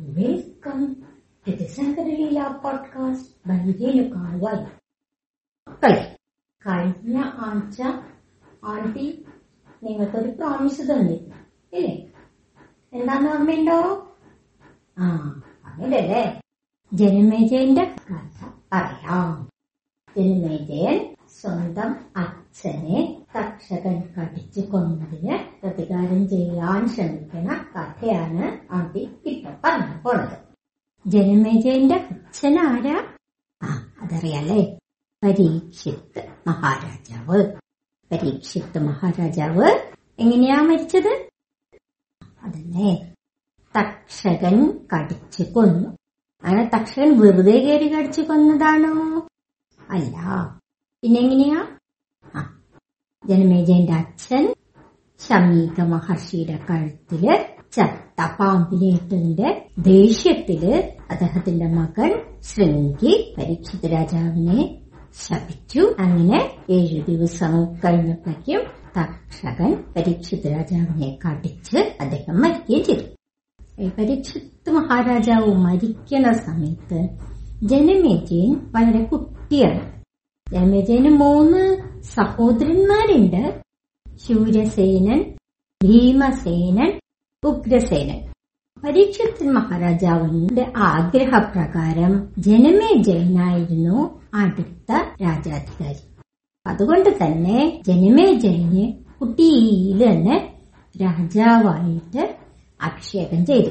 Welcome to the Shankaraleela podcast by രേണുകാവൽ മക്കളെ കഴിഞ്ഞ ആഴ്ച ആണ്ടി നിങ്ങൾക്കൊരു പ്രോമിസ് തന്നിരുന്നു ഇല്ലേ എന്താന്ന് ഓർമ്മയുണ്ടോ ആ അങ്ങനല്ലേ ജനമേജയന്റെ കഥ പറയാം ജനമേജയൻ സ്വന്തം അച്ഛനെ തക്ഷകൻ കടിച്ചു കൊന്നതിന് പ്രതികാരം ചെയ്യാൻ ശ്രമിക്കുന്ന കഥയാണ് അബി ഇപ്പൊ പറഞ്ഞു പോണത്. ജനമേജയന്റെ അച്ഛനാരാ ആ അതറിയാലേ. പരീക്ഷിത്ത് മഹാരാജാവ്. പരീക്ഷിത്ത് മഹാരാജാവ് എങ്ങനെയാ മരിച്ചത്? അതന്നെ തക്ഷകൻ കടിച്ചു കൊന്നു. അങ്ങനെ തക്ഷകൻ വെറുതെ കയറി കടിച്ചു കൊന്നതാണോ? അല്ല. പിന്നെങ്ങനെയാ? ജനമേജയന്റെ അച്ഛൻ ശമീക മഹർഷിയുടെ കഴുത്തിൽ ചത്ത പാമ്പിനേറ്റതിന്റെ ദേഷ്യത്തിൽ അദ്ദേഹത്തിന്റെ മകൻ ശൃംഗി പരീക്ഷിത് രാജാവിനെ ശപിച്ചു. അങ്ങനെ ഏഴു ദിവസം കഴിഞ്ഞപ്പോഴേക്കും തക്ഷകൻ പരീക്ഷിത് രാജാവിനെ കടിച്ച് അദ്ദേഹം മരിക്കുകയും ചെയ്തു. ഈ പരീക്ഷിത്ത് മഹാരാജാവ് മരിക്കുന്ന സമയത്ത് ജനമേജയൻ വളരെ കുട്ടിയാണ്. ജനമേജയന് മൂന്ന് സഹോദരന്മാരുണ്ട്. ശൂരസേനൻ ഭീമസേനൻ ഉഗ്രസേനൻ. പരീക്ഷത്തിൽ മഹാരാജാവിന്റെ ആഗ്രഹപ്രകാരം ജനമേജയനായിരുന്നു അടുത്ത രാജാധികാരി. അതുകൊണ്ട് തന്നെ ജനമേജയന് കുട്ടിയിൽ തന്നെ രാജാവായിട്ട് അഭിഷേകം ചെയ്തു.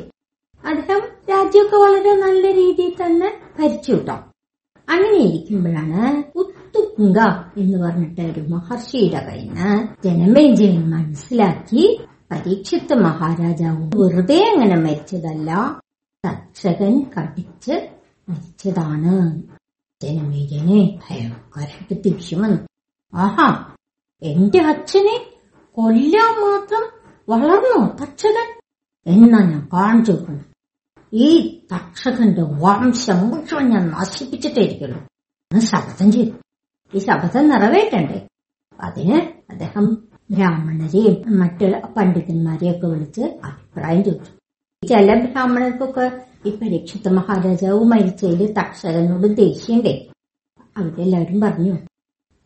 അദ്ദേഹം രാജ്യമൊക്കെ വളരെ നല്ല രീതിയിൽ തന്നെ ഭരിച്ചു കിട്ടാം. അങ്ങനെ ഇരിക്കുമ്പോഴാണ് ഉത്തുങ്ക എന്ന് പറഞ്ഞിട്ട് ഒരു മഹർഷിയുടെ കയ്യിൽ നിന്ന് ജനമേജയൻ മനസ്സിലാക്കി പരീക്ഷിത്ത് മഹാരാജാവ് വെറുതെ അങ്ങനെ മരിച്ചതല്ല. തക്ഷകൻ കടിച്ച് മരിച്ചതാണ്. ജനമേജനെ ഭയങ്കരമായിട്ട് ദേഷ്യം വന്നു ആഹാ എന്റെ അച്ഛനെ കൊല്ലാൻ മാത്രം വളർന്നു തക്ഷകൻ? എന്നാ ഞാൻ കാണിച്ചു വെക്കണം ഈ തക്ഷകന്റെ വംശം മുഴുവൻ ഞാൻ നശിപ്പിച്ചിട്ടേ ഇരിക്കുള്ളൂ. ശബ്ദം ചെയ്തു ഈ ശപഥം നിറവേറ്റണ്ടേ? അതിന് അദ്ദേഹം ബ്രാഹ്മണരെയും മറ്റു പണ്ഡിതന്മാരെയും ഒക്കെ വിളിച്ച് അഭിപ്രായം ചോദിച്ചു. ചില ബ്രാഹ്മണർക്കൊക്കെ ഈ പരീക്ഷിത്ത മഹാരാജാവ് മരിച്ചതിൽ തക്ഷകനോട് ദേഷ്യം കൈ അവരെല്ലാവരും പറഞ്ഞു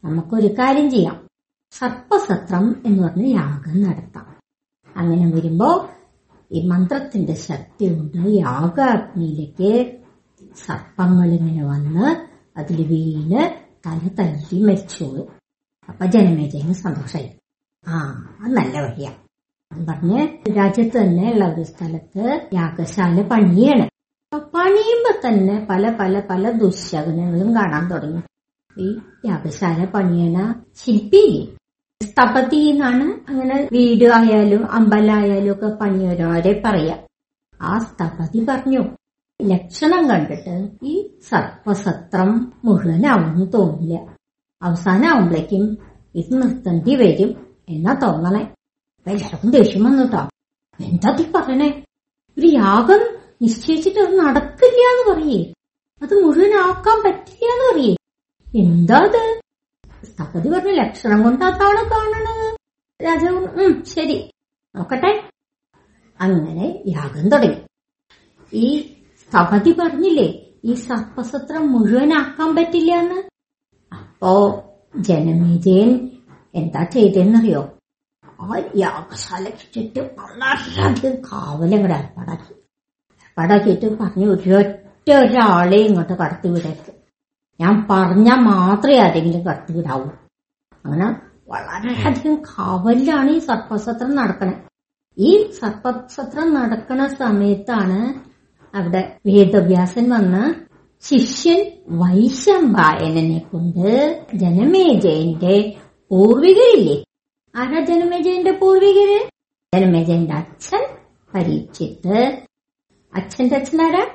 നമുക്കൊരു കാര്യം ചെയ്യാം. സർപ്പസത്രം എന്ന് പറഞ്ഞ് യാഗം നടത്താം. അങ്ങനെ വരുമ്പോ ഈ മന്ത്രത്തിന്റെ ശക്തി കൊണ്ട് യാഗാഗ്നിയിലേക്ക് സർപ്പങ്ങൾ ഇങ്ങനെ വന്ന് അതിൽ വീണ് തല തല്ലി മരിച്ചോളൂ അപ്പൊ ജനമേജയന് സന്തോഷമായി ആ അത് നല്ല വഴിയാ. പറഞ്ഞ് രാജ്യത്ത് തന്നെ ഉള്ള ഒരു സ്ഥലത്ത് യാഗശാല പണിയാണ്. പണിയുമ്പോ തന്നെ പല പല പല ദുശകനങ്ങളും കാണാൻ തുടങ്ങി. ഈ യാഗശാല പണിയണ ശില്പി സ്ഥപതി എന്നാണ് അങ്ങനെ വീട് ആയാലും അമ്പലായാലും ഒക്കെ പണിയൊരാരെ പറയാ. ആ സ്ഥപതി പറഞ്ഞു ലക്ഷണം കണ്ടിട്ട് ഈ സർപ്പസത്രം മുഴുവനാവുമെന്ന് തോന്നില്ല. അവസാനാവുമ്പോഴേക്കും ഇത് നിർത്തേണ്ടി വരും എന്നാ തോന്നണേ. എല്ലാവർക്കും ദേഷ്യം വന്നുട്ടോ. എന്താ തീ പറയണേ? ഒരു യാഗം നിശ്ചയിച്ചിട്ട് അത് നടക്കില്ല എന്ന് പറയേ. അത് മുഴുവനാക്കാൻ പറ്റില്ല എന്ന് പറയേ. എന്താ അത്? സ്ഥപതി പറഞ്ഞ ലക്ഷണം കൊണ്ട് അതാണ് കാണണത്? രാജാവ് ഉം ശരി. നോക്കട്ടെ. അങ്ങനെ യാഗം തുടങ്ങി. ഈ സ്ഥപതി പറഞ്ഞില്ലേ? ഈ സർപ്പസത്രം മുഴുവനാക്കാൻ പറ്റില്ല എന്ന് അപ്പോ ജനമേജയൻ എന്താ ചെയ്തെന്നറിയോ? ആ യാഗശാല ചുറ്റും വളരെയധികം കാവലങ്ങടെ ഏർപ്പാടാക്കി. ഏർപ്പാടാക്കിയിട്ട് പറഞ്ഞു ഒരൊറ്റ ഒരാളെ ഇങ്ങോട്ട് കടത്തി വിടരുത്. ഞാൻ പറഞ്ഞാൽ മാത്രമേ ആരെങ്കിലും കടത്തി വിടാവൂ. അങ്ങനെ വളരെയധികം കാവലിലാണ് ഈ സർപ്പസത്രം നടക്കണേ. ഈ സർപ്പസത്രം നടക്കണ സമയത്താണ് അവിടെ വേദവ്യാസൻ വന്ന് ശിഷ്യൻ വൈശംബായനെ കൊണ്ട് ജനമേജയന്റെ പൂർവികരില്ലേ? ആരാ ജനമേജയന്റെ പൂർവികര്? ജനമേജയന്റെ അച്ഛൻ പരീക്ഷിത്ത് അച്ഛന്റെ അച്ഛനാരാ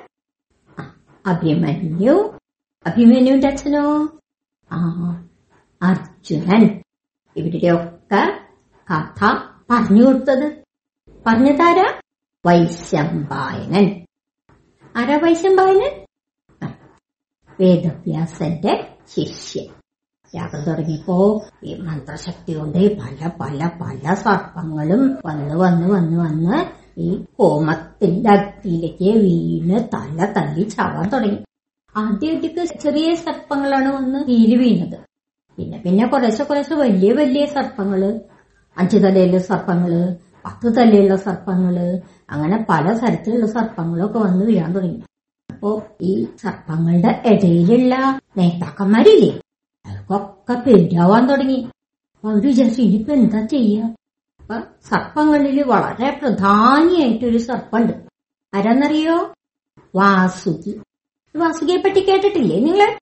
അഭിമന്യു. അഭിമന്യുവിന്റെ അച്ഛനോ? ആ അർജുനൻ. ഇവരുടെയൊക്കെ കഥ പറഞ്ഞു കൊടുത്തത്. പറഞ്ഞതാരാ? വൈശംപായനൻ ആരാ വൈശംപായനൻ ആ, വേദവ്യാസന്റെ ശിഷ്യൻ യാഗം തുടങ്ങിയപ്പോ ഈ മന്ത്രശക്തി കൊണ്ട് പല പല പല സർപ്പങ്ങളും വന്ന് വന്ന് വന്ന് വന്ന് ഈ ഹോമത്തിന്റെ അഗ്നിയിലേക്ക് വീണ് തല തല്ലി ചാവാൻ തുടങ്ങി. ആദ്യമൊക്കെ ചെറിയ സർപ്പങ്ങളാണ് വന്ന് തീയിൽ വീണത്. പിന്നെ പിന്നെ കുറേശ്ശെ കുറേശ്ശെ വലിയ വലിയ സർപ്പങ്ങൾ അഞ്ചു തലയുള്ള സർപ്പങ്ങൾ പത്ത് തല്ലിയുള്ള സർപ്പങ്ങൾ അങ്ങനെ പല തരത്തിലുള്ള സർപ്പങ്ങളൊക്കെ വന്ന് വീഴാൻ തുടങ്ങി. അപ്പോ ഈ സർപ്പങ്ങളുടെ ഇടയിലുള്ള നേതാക്കന്മാരില്ലേ അവർക്കൊക്കെ പെരുവാൻ തുടങ്ങി. അപ്പൊ അവർ വിചാരിച്ചു ഇനിയിപ്പോ എന്താ ചെയ്യാ? അപ്പൊ സർപ്പങ്ങളിൽ വളരെ പ്രധാനിയായിട്ടൊരു സർപ്പുണ്ട് ആരാന്നറിയോ? വാസുകി. വാസുകിയെ പറ്റി കേട്ടിട്ടില്ലേ നിങ്ങൾ?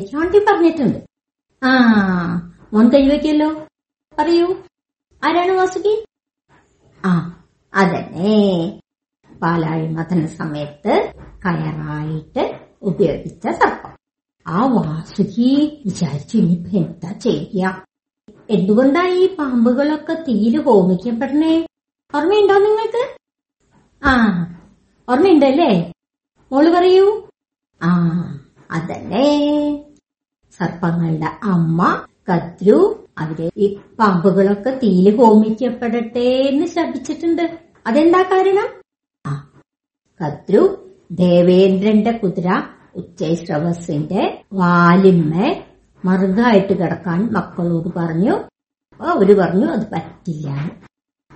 ചാണ്ടി പറഞ്ഞിട്ടുണ്ട്. ആ മോൻ കഴിവയ്ക്കല്ലോ പറയൂ. ആരാണ് വാസുകി? ആ അതന്നെ. പാലാഴി മഥന സമയത്ത് കയറായിട്ട് ഉപയോഗിച്ച സർപ്പം. ആ വാസുകി വിചാരിച്ചു ഇനിയിപ്പോ എന്താ ചെയ്യ? എന്തുകൊണ്ടാ ഈ പാമ്പുകളൊക്കെ തീര് ഹോമിക്കപ്പെടണേ? ഓർമ്മയുണ്ടോ നിങ്ങൾക്ക്? ആ ഓർമ്മയുണ്ടല്ലേ? മോൾ പറയൂ. ആ അതന്നെ. സർപ്പങ്ങളുടെ അമ്മ കദ്രു അവർ ഈ പാമ്പുകളൊക്കെ തീയിൽ ഹോമിക്കപ്പെടട്ടെ എന്ന് ശപിച്ചിട്ടുണ്ട്. അതെന്താ കാരണം? ആ കത്രു ദേവേന്ദ്രന്റെ കുതിര ഉച്ചൈശ്രവസിന്റെ വാലിമ്മ മറുകായിട്ട് കിടക്കാൻ മക്കളോട് പറഞ്ഞു. അവർ പറഞ്ഞു അത് പറ്റില്ല.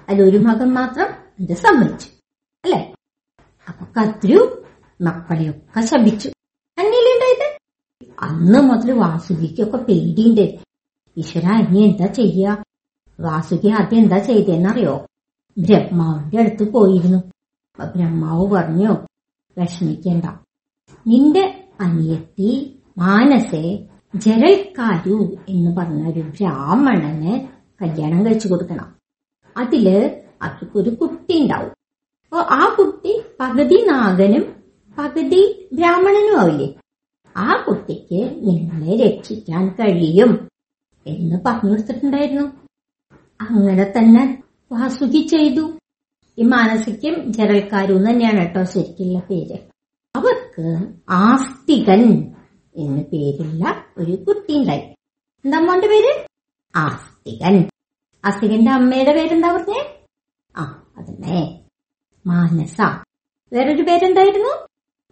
അതിലൊരു മകൻ മാത്രം എന്റെ സമ്മതിച്ചു. അല്ലെ? അപ്പൊ കത്രു മക്കളെയൊക്കെ ശപിച്ചു. അന്നിലുണ്ടായത് അന്ന് മുതൽ വാസുകിക്കൊക്കെ പേടിയുണ്ട് ഈശ്വര ഇനി എന്താ ചെയ്യ? വാസുകി ആദ്യം എന്താ ചെയ്തെന്നറിയോ? ബ്രഹ്മാവിന്റെ അടുത്ത് പോയിരുന്നു. ബ്രഹ്മാവ് പറഞ്ഞു വിഷമിക്കണ്ട. നിന്റെ അനിയത്തി മാനസെ ജരൽക്കാരു എന്ന് പറഞ്ഞ ഒരു ബ്രാഹ്മണന് കല്യാണം കഴിച്ചു കൊടുക്കണം. അതിൽ അവർക്കൊരു കുട്ടി ഉണ്ടാവും. അപ്പൊ ആ കുട്ടി പകുതി നാഗനും പകുതി ബ്രാഹ്മണനും ആവില്ലേ? ആ കുട്ടിക്ക് നിങ്ങളെ രക്ഷിക്കാൻ കഴിയും. എന്ന് പറഞ്ഞു കൊടുത്തിട്ടുണ്ടായിരുന്നു അങ്ങനെ തന്നെ വാസുകി ചെയ്തു. ഈ മാനസിക്കും ജനൽക്കാരും തന്നെയാണ് കേട്ടോ ശരിക്കുള്ള പേര്. അവർക്ക് ആസ്തികൻ എന്ന് പേരുള്ള ഒരു കുട്ടി ഉണ്ടായി എന്താ മോന്റെ പേര്? ആസ്തികൻ. ആസ്തികന്റെ അമ്മയുടെ പേരെന്താ പറഞ്ഞേ? ആ അതന്നെ. മാനസ. വേറൊരു പേരെന്തായിരുന്നു?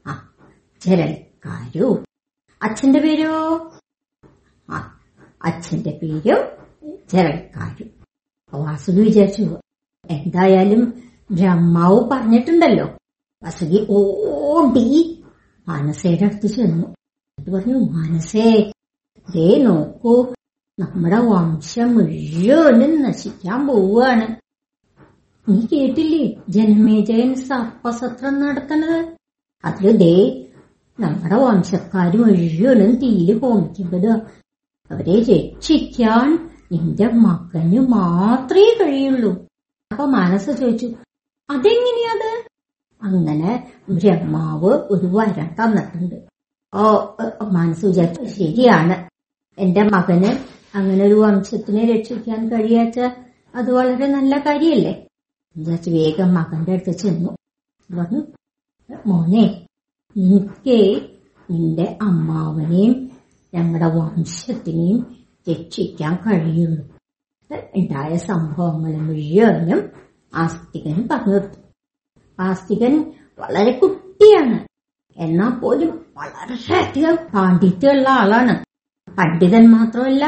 ആ ജരൽക്കാരു അച്ഛന്റെ പേരോ? അച്ഛന്റെ പേര് ജരൽക്കാരു വാസുകി വിചാരിച്ചു എന്തായാലും ബ്രഹ്മാവ് പറഞ്ഞിട്ടുണ്ടല്ലോ. വാസുകി ഓടി മാനസയുടെ അടുത്ത് ചെന്നു. എന്നിട്ട് പറഞ്ഞു മാനസേ ദേ നോക്കൂ നമ്മുടെ വംശം മുഴുവനും നശിക്കാൻ പോവുകയാണ്. നീ കേട്ടില്ലേ? ജന്മേജയൻ സർപ്പസത്രം നടത്തണത് അതിൽ ദേ നമ്മുടെ വംശക്കാർ മുഴുവനും തീയിൽ ഹോമിക്കപ്പെടുക അവരെ രക്ഷിക്കാൻ നിന്റെ മകന് മാത്രേ കഴിയുള്ളൂ. അപ്പൊ മനസ്സ് ചോദിച്ചു അതെങ്ങനെയാത്? അങ്ങനെ ബ്രഹ്മാവ് ഒരു വരം തന്നിട്ടുണ്ട്. ഓ മനസ്സ് വിചാരിച്ചു ശരിയാണ്. എന്റെ മകന് അങ്ങനെ ഒരു വംശത്തിനെ രക്ഷിക്കാൻ കഴിയാച്ച അത് വളരെ നല്ല കാര്യല്ലേ? വിചാരിച്ചു വേഗം മകന്റെ അടുത്ത് ചെന്നു. പറഞ്ഞു മോനെ എനിക്ക് നിന്റെ അമ്മാവനെയും ഞങ്ങളുടെ വംശത്തിനെയും രക്ഷിക്കാൻ കഴിയുള്ളൂ ഉണ്ടായ സംഭവങ്ങൾ മുഴുവനും ആസ്തികൻ പറഞ്ഞു ആസ്തികൻ വളരെ കുട്ടിയാണ്. എന്നാൽ പോലും വളരെയധികം പാണ്ഡിത്യമുള്ള ആളാണ്. പണ്ഡിതൻ മാത്രമല്ല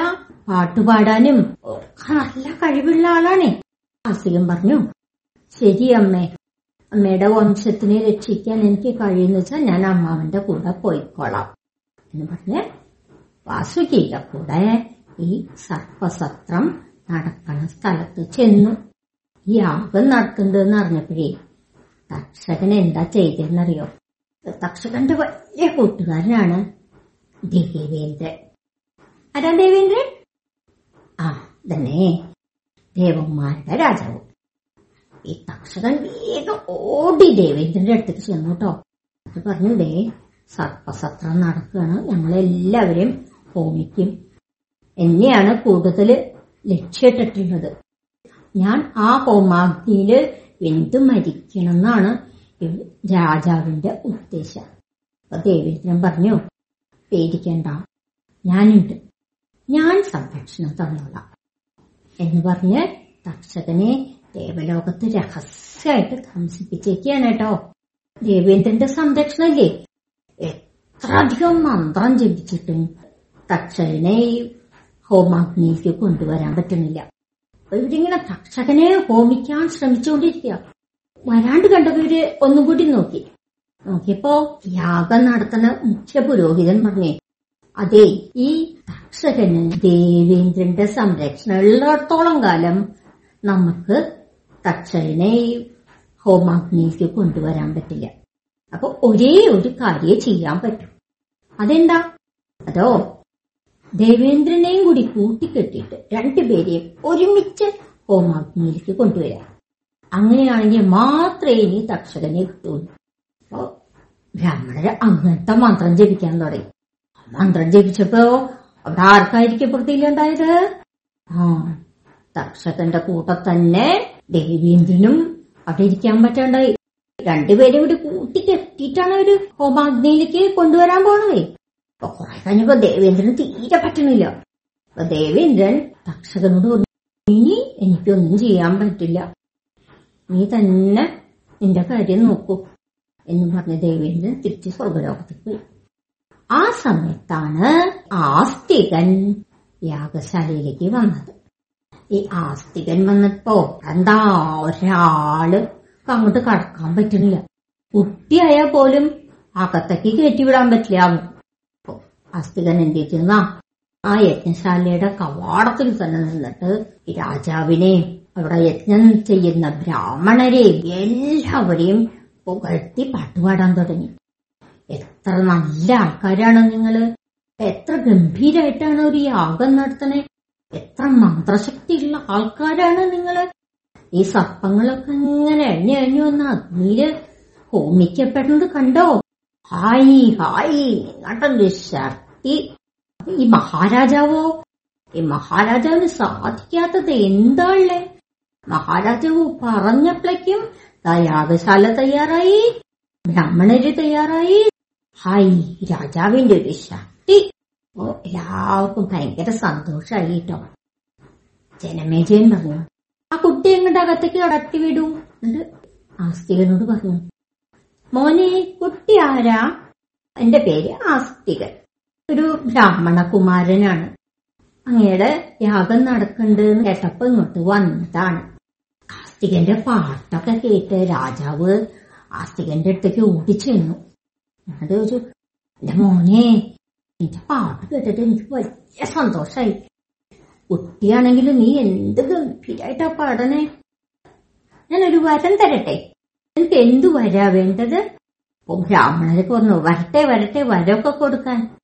പാട്ടുപാടാനും ഒക്കെ നല്ല കഴിവുള്ള ആളാണ്. ആസ്തികൻ പറഞ്ഞു ശരി അമ്മേ അമ്മയുടെ വംശത്തിനെ രക്ഷിക്കാൻ എനിക്ക് കഴിയുന്ന വെച്ചാൽ ഞാൻ അമ്മാവന്റെ കൂടെ പോയിക്കോളാം. എന്ന് പറഞ്ഞ് വാസുകിയുടെ കൂടെ ഈ സർപ്പസത്രം നടക്കണ സ്ഥലത്ത് ചെന്നു. ഈ യാഗം എന്ന് അറിഞ്ഞപ്പോഴേ തക്ഷകൻ എന്താ ചെയ്തെന്നറിയോ തക്ഷകന്റെ വലിയ കൂട്ടുകാരനാണ് ദേവേന്ദ്രൻ. ആരാ ദേവേന്ദ്രൻ? ആ തന്നെ ദേവന്മാരുടെ രാജാവ്. ഈ തക്ഷകൻ വേഗം ഓടി ദേവേന്ദ്രന്റെ അടുത്തേക്ക് ചെന്നു കേട്ടോ. അത് പറഞ്ഞില്ലേ സർപ്പസത്രം നടക്കുകയാണ്. ഞങ്ങളെല്ലാവരെയും ഹോമിക്കും എന്നെയാണ് കൂടുതൽ ലക്ഷ്യമിട്ടിട്ടുള്ളത്. ഞാൻ ആ ഹോമാഗ്നിയിൽ എന്തു മരിക്കണം എന്നാണ് രാജാവിന്റെ ഉദ്ദേശം. അപ്പൊ ദേവേന്ദ്രൻ പറഞ്ഞു പേടിക്കണ്ട ഞാനുണ്ട്. ഞാൻ സംരക്ഷണം തന്നോളാം എന്ന് പറഞ്ഞ് തക്ഷകനെ ദേവലോകത്ത് രഹസ്യമായിട്ട് താമസിപ്പിച്ചേക്കാണ് കേട്ടോ. ദേവേന്ദ്രന്റെ സംരക്ഷണല്ലേ? എത്ര അധികം മന്ത്രം ജപിച്ചിട്ടും തക്ഷകനെ ഹോമാഗ്നിക്ക് കൊണ്ടുവരാൻ പറ്റുന്നില്ല. ഇവരിങ്ങനെ തക്ഷകനെ ഹോമിക്കാൻ ശ്രമിച്ചുകൊണ്ടിരിക്കുക. വരാണ്ട് കണ്ടവര് ഒന്നും കൂടി നോക്കി. നോക്കിയപ്പോ യാഗം നടത്തുന്ന മുഖ്യ പുരോഹിതൻ പറഞ്ഞേ അതെ ഈ തക്ഷകന് ദേവേന്ദ്രന്റെ സംരക്ഷണം ഉള്ളിടത്തോളം കാലം നമുക്ക് തക്ഷകനെ ഹോമാഗ്നിക്ക് കൊണ്ടുവരാൻ പറ്റില്ല. അപ്പൊ ഒരേ ഒരു കാര്യം ചെയ്യാൻ പറ്റും. അതെന്താ? അതോ ദേവേന്ദ്രനെയും കൂടി കൂട്ടിക്കെട്ടിയിട്ട് രണ്ടുപേരെയും ഒരുമിച്ച് ഹോമാഗ്നിയിലേക്ക് കൊണ്ടുവരാം. അങ്ങനെയാണെങ്കിൽ മാത്രമേ ഇനി തക്ഷകനെ കിട്ടുള്ളൂ അപ്പോ ബ്രാഹ്മണര് അങ്ങനത്തെ മന്ത്രം ജപിക്കാൻ തുടങ്ങി. മന്ത്രം ജപിച്ചപ്പോ അവിടെ ആർക്കായിരിക്കും പ്രതിയിലുണ്ടായത്? ആ തക്ഷകന്റെ കൂട്ടം തന്നെ ദേവീന്ദ്രനും അവിടെ ഇരിക്കാൻ പറ്റാണ്ടായി. രണ്ടുപേരും കൂടി കൂട്ടിക്കെട്ടിയിട്ടാണ് അവർ ഹോമാഗ്നിയിലേക്ക് കൊണ്ടുവരാൻ പോണതേ. അപ്പൊ കുറെ കഴിഞ്ഞപ്പോ ദേവേന്ദ്രന് തീരെ പറ്റണില്ല അപ്പൊ ദേവേന്ദ്രൻ തക്ഷകനോട് പറഞ്ഞു ഇനി എനിക്കൊന്നും ചെയ്യാൻ പറ്റില്ല. നീ തന്നെ നിന്റെ കാര്യം നോക്കൂ. എന്ന് പറഞ്ഞ് ദേവേന്ദ്രൻ തിരിച്ച് സ്വർഗലോകത്തേക്ക് പോയി. ആ സമയത്താണ് ആസ്തികൻ യാഗശാലയിലേക്ക് വന്നത്. ഈ ആസ്തികൻ വന്നപ്പോ എന്താ ഒരാൾ അങ്ങോട്ട് കടക്കാൻ പറ്റുന്നില്ല. കുട്ടിയായാ പോലും അകത്തേക്ക് കയറ്റിവിടാൻ പറ്റില്ല. അപ്പൊ ആസ്തികൻ എന്ത് ചെയ്യുന്ന? ആ യജ്ഞശാലയുടെ കവാടത്തിൽ തന്നെ നിന്നിട്ട് ഈ രാജാവിനെയും അവിടെ യജ്ഞം ചെയ്യുന്ന ബ്രാഹ്മണരെയും എല്ലാവരെയും പുകഴ്ത്തി പാട്ടുപാടാൻ തുടങ്ങി. എത്ര നല്ല ആൾക്കാരാണ് നിങ്ങൾ. എത്ര ഗംഭീരായിട്ടാണ് ഒരു യാഗം നടത്തണേ എത്ര മന്ത്രശക്തിയുള്ള ആൾക്കാരാണ് നിങ്ങൾ. ഈ സർപ്പങ്ങളൊക്കെ ഇങ്ങനെ എണ്ണി എണ്ണി വന്ന അഗ്നിയിൽ ഹോമിക്കപ്പെടുന്നത് കണ്ടോ? ഹായ് ഹായ് നിങ്ങളുടെ ഈ മഹാരാജാവോ? ഈ മഹാരാജാവിന് സാധിക്കാത്തത് എന്താള്ളേ? മഹാരാജാവ് പറഞ്ഞപ്പോഴേക്കും യാഗശാല തയ്യാറായി ബ്രാഹ്മണര് തയ്യാറായി. ഹായ് രാജാവിന്റെ ഒരു ശക്തി. ഓ എല്ലാവർക്കും ഭയങ്കര സന്തോഷമായി കേട്ടോ. ജനമേജയൻ പറഞ്ഞു. ആ കുട്ടി എങ്ങോട്ട് അകത്തേക്ക് കടത്തി വിടൂ? എന്നിട്ട് ആസ്തികനോട് പറഞ്ഞു. മോനെ കുട്ടി ആരാ? എന്റെ പേര് ആസ്തികൻ. ഒരു ബ്രാഹ്മണ കുമാരനാണ് അങ്ങയുടെ യാഗം നടക്കുന്നുണ്ട് എന്ന് കേട്ടപ്പോ ഇങ്ങോട്ട് വന്നതാണ്. കാർത്തികന്റെ പാട്ടൊക്കെ കേട്ട് രാജാവ് കാർത്തികന്റെ അടുത്തേക്ക് ഓടിച്ചെന്നു. ഞാൻ ചോദിച്ചു എന്റെ മോനെ നിന്റെ പാട്ട് കേട്ടിട്ട് എനിക്ക് വലിയ സന്തോഷായി. കുട്ടിയാണെങ്കിലും നീ എന്ത് ഗംഭീരായിട്ടാ പാടണേ? ഞാനൊരു വരം തരട്ടെ? എനിക്ക് എന്തു വരാ വേണ്ടത്? ഓ ബ്രാഹ്മണരൊക്കെ വന്നു വരട്ടെ വരട്ടെ വരമൊക്കെ കൊടുക്കാൻ.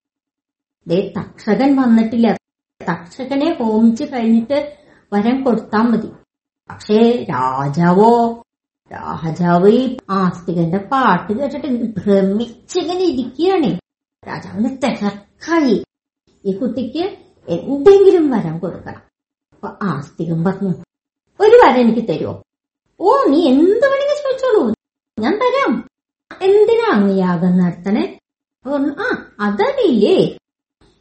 ദേ തക്ഷകൻ വന്നിട്ടില്ല. തക്ഷകനെ ഹോമിച്ച് കഴിഞ്ഞിട്ട് വരം കൊടുത്താൽ മതി. പക്ഷേ രാജാവോ? രാജാവ് ഈ ആസ്തികന്റെ പാട്ട് കേട്ടിട്ട് ഭ്രമിച്ചിങ്ങനെ ഇരിക്കുകയാണ്. രാജാവിന് തിരക്കായി. ഈ കുട്ടിക്ക് എന്തെങ്കിലും വരം കൊടുക്കണം. അപ്പൊ ആസ്തികൻ പറഞ്ഞു ഒരു വരം എനിക്ക് തരുമോ ഓ നീ എന്ത് വേണമെങ്കിൽ ചോദിച്ചോളൂ. ഞാൻ തരാം. എന്തിനാ അങ്ങ് യാഗം നടത്തണേ? ആ അതറിയില്ലേ?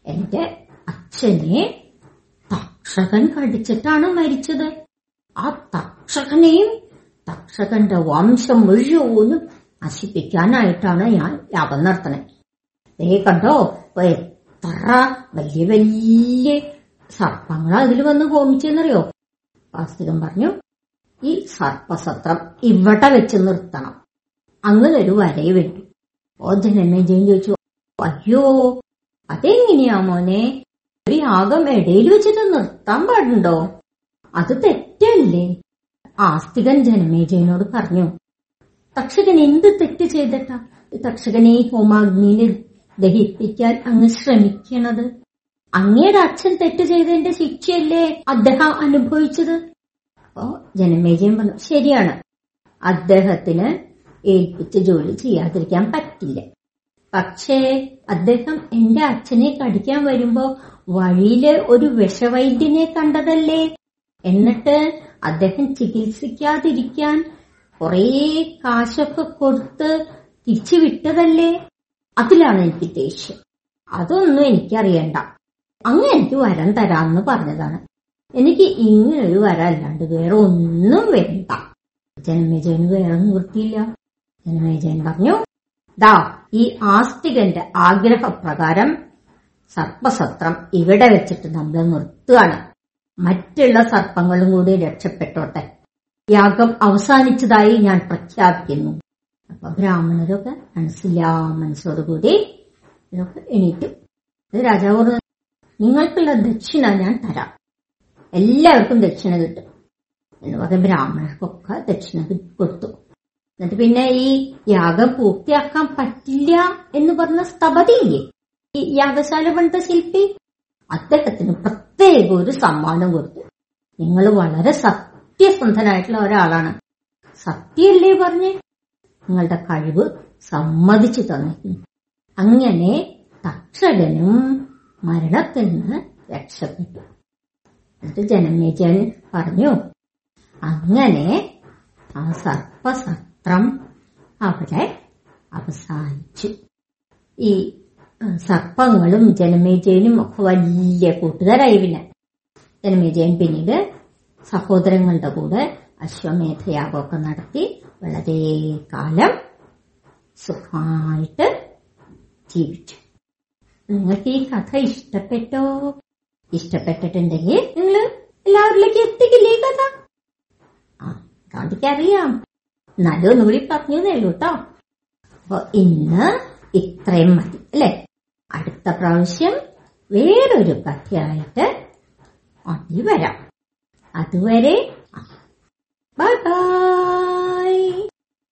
എന്റെ അച്ഛനെ തക്ഷകൻ കടിച്ചിട്ടാണ് മരിച്ചത്. ആ തക്ഷകനെയും തക്ഷകന്റെ വംശം മുഴുവനും നശിപ്പിക്കാനായിട്ടാണ് ഞാൻ യാഗം നടത്തണേ നീ കണ്ടോ എത്ര വലിയ വലിയ സർപ്പങ്ങൾ അതിൽ വന്ന് ഹോമിച്ചെന്നറിയോ? വാസ്തവം പറഞ്ഞു ഈ സർപ്പസത്രം ഇവിടെ വെച്ച് നിർത്തണം. അങ്ങ് ഒരു വരയെ ഓജൻ ഓ ജനമേജയും ചോദിച്ചു അയ്യോ അതെങ്ങനെയാ മോനെ? ഒരു യാഗം ഇടയിൽ വെച്ചിട്ട് നിർത്താൻ പാടുണ്ടോ? അത് തെറ്റല്ലേ? ആസ്തികൻ ജനമേജയനോട് പറഞ്ഞു. തക്ഷകൻ എന്ത് തെറ്റ് ചെയ്തിട്ടാ? തക്ഷകനെ ഈ ഹോമാഗ്നിയിൽ ദഹിപ്പിക്കാൻ അങ്ങ് ശ്രമിക്കണത്? അങ്ങയുടെ അച്ഛൻ തെറ്റ് ചെയ്തതിന്റെ ശിക്ഷയല്ലേ അദ്ദേഹം അനുഭവിച്ചത്? അപ്പോ ജനമേജയൻ പറഞ്ഞു. ശരിയാണ്. അദ്ദേഹത്തിന് ഏൽപ്പിച്ച ജോലി ചെയ്യാതിരിക്കാൻ പറ്റില്ല. പക്ഷേ അദ്ദേഹം എന്റെ അച്ഛനെ കടിക്കാൻ വരുമ്പോ വഴിയിൽ ഒരു വിഷവൈദ്യനെ കണ്ടതല്ലേ? എന്നിട്ട് അദ്ദേഹം ചികിത്സിക്കാതിരിക്കാൻ കുറേ കാശൊക്കെ കൊടുത്ത് തിരിച്ചു വിട്ടതല്ലേ? അതിലാണ് എനിക്ക് ദേഷ്യം. അതൊന്നും എനിക്കറിയണ്ട. അങ്ങ് എനിക്ക് വരം തരാമെന്ന് പറഞ്ഞതാണ്. എനിക്ക് ഇങ്ങനൊരു വരല്ലാണ്ട് വേറെ ഒന്നും വേണ്ട. ജനമേജയന് വേറെ നിവൃത്തിയില്ല. ജനമേജയൻ പറഞ്ഞു ദാ ഈ ആസ്തികന്റെ ആഗ്രഹപ്രകാരം സർപ്പസത്രം ഇവിടെ വെച്ചിട്ട് നമ്മൾ നിർത്തുകയാണ്. മറ്റുള്ള സർപ്പങ്ങളും കൂടി രക്ഷപ്പെട്ടോട്ടെ. യാഗം അവസാനിച്ചതായി ഞാൻ പ്രഖ്യാപിക്കുന്നു. അപ്പൊ ബ്രാഹ്മണരൊക്കെ മനസ്സില്ലാ മനസ്സോടുകൂടി ഇതൊക്കെ എണീറ്റു. രാജാവ് നിങ്ങൾക്കുള്ള ദക്ഷിണ ഞാൻ തരാം. എല്ലാവർക്കും ദക്ഷിണ കിട്ടും. എന്ന് പറഞ്ഞ ബ്രാഹ്മണർക്കൊക്കെ ദക്ഷിണ കൊടുത്തു. എന്നിട്ട് പിന്നെ ഈ യാഗം പൂർത്തിയാക്കാൻ പറ്റില്ല എന്ന് പറഞ്ഞ സ്തപതിയില്ലേ? ഈ യാഗശാല പണിത ശില്പി? അദ്ദേഹത്തിന് പ്രത്യേക ഒരു സമ്മാനം കൊടുത്തു. നിങ്ങൾ വളരെ സത്യസന്ധനായിട്ടുള്ള ഒരാളാണ്. സത്യല്ലേ പറഞ്ഞ്? നിങ്ങളുടെ കഴിവ് സമ്മതിച്ചു തന്നിരിക്കുന്നു. അങ്ങനെ തക്ഷകനും മരണത്തിൽ നിന്ന് രക്ഷപ്പെട്ടു. എന്നിട്ട് ജനമേജൻ പറഞ്ഞു അങ്ങനെ ആ സർപ്പസത്രം അവിടെ അവസാനിച്ചു. ഈ സർപ്പങ്ങളും ജനമേജയനും ഒക്കെ വലിയ കൂട്ടുകാരായി പിന്നെ ജനമേജയൻ പിന്നീട് സഹോദരങ്ങളുടെ കൂടെ അശ്വമേധയാഗമൊക്കെ നടത്തി വളരെ കാലം സുഖമായിട്ട് ജീവിച്ചു. നിങ്ങൾക്ക് ഈ കഥ ഇഷ്ടപ്പെട്ടോ? ഇഷ്ടപ്പെട്ടിട്ടുണ്ടെങ്കിൽ നിങ്ങൾ എല്ലാവരിലേക്ക് എത്തിക്കില്ലേ കഥ? ആ ഗാന്ധിക്കറിയാം. എന്നാലും ഒന്നുകൂടി പറഞ്ഞു ഉള്ളൂ കേട്ടോ അപ്പൊ ഇന്ന് ഇത്രയും മതി അല്ലെ? അടുത്ത പ്രാവശ്യം വേറൊരു കഥയായിട്ട് അതി വരാം. അതുവരെ ബൈ ബൈ.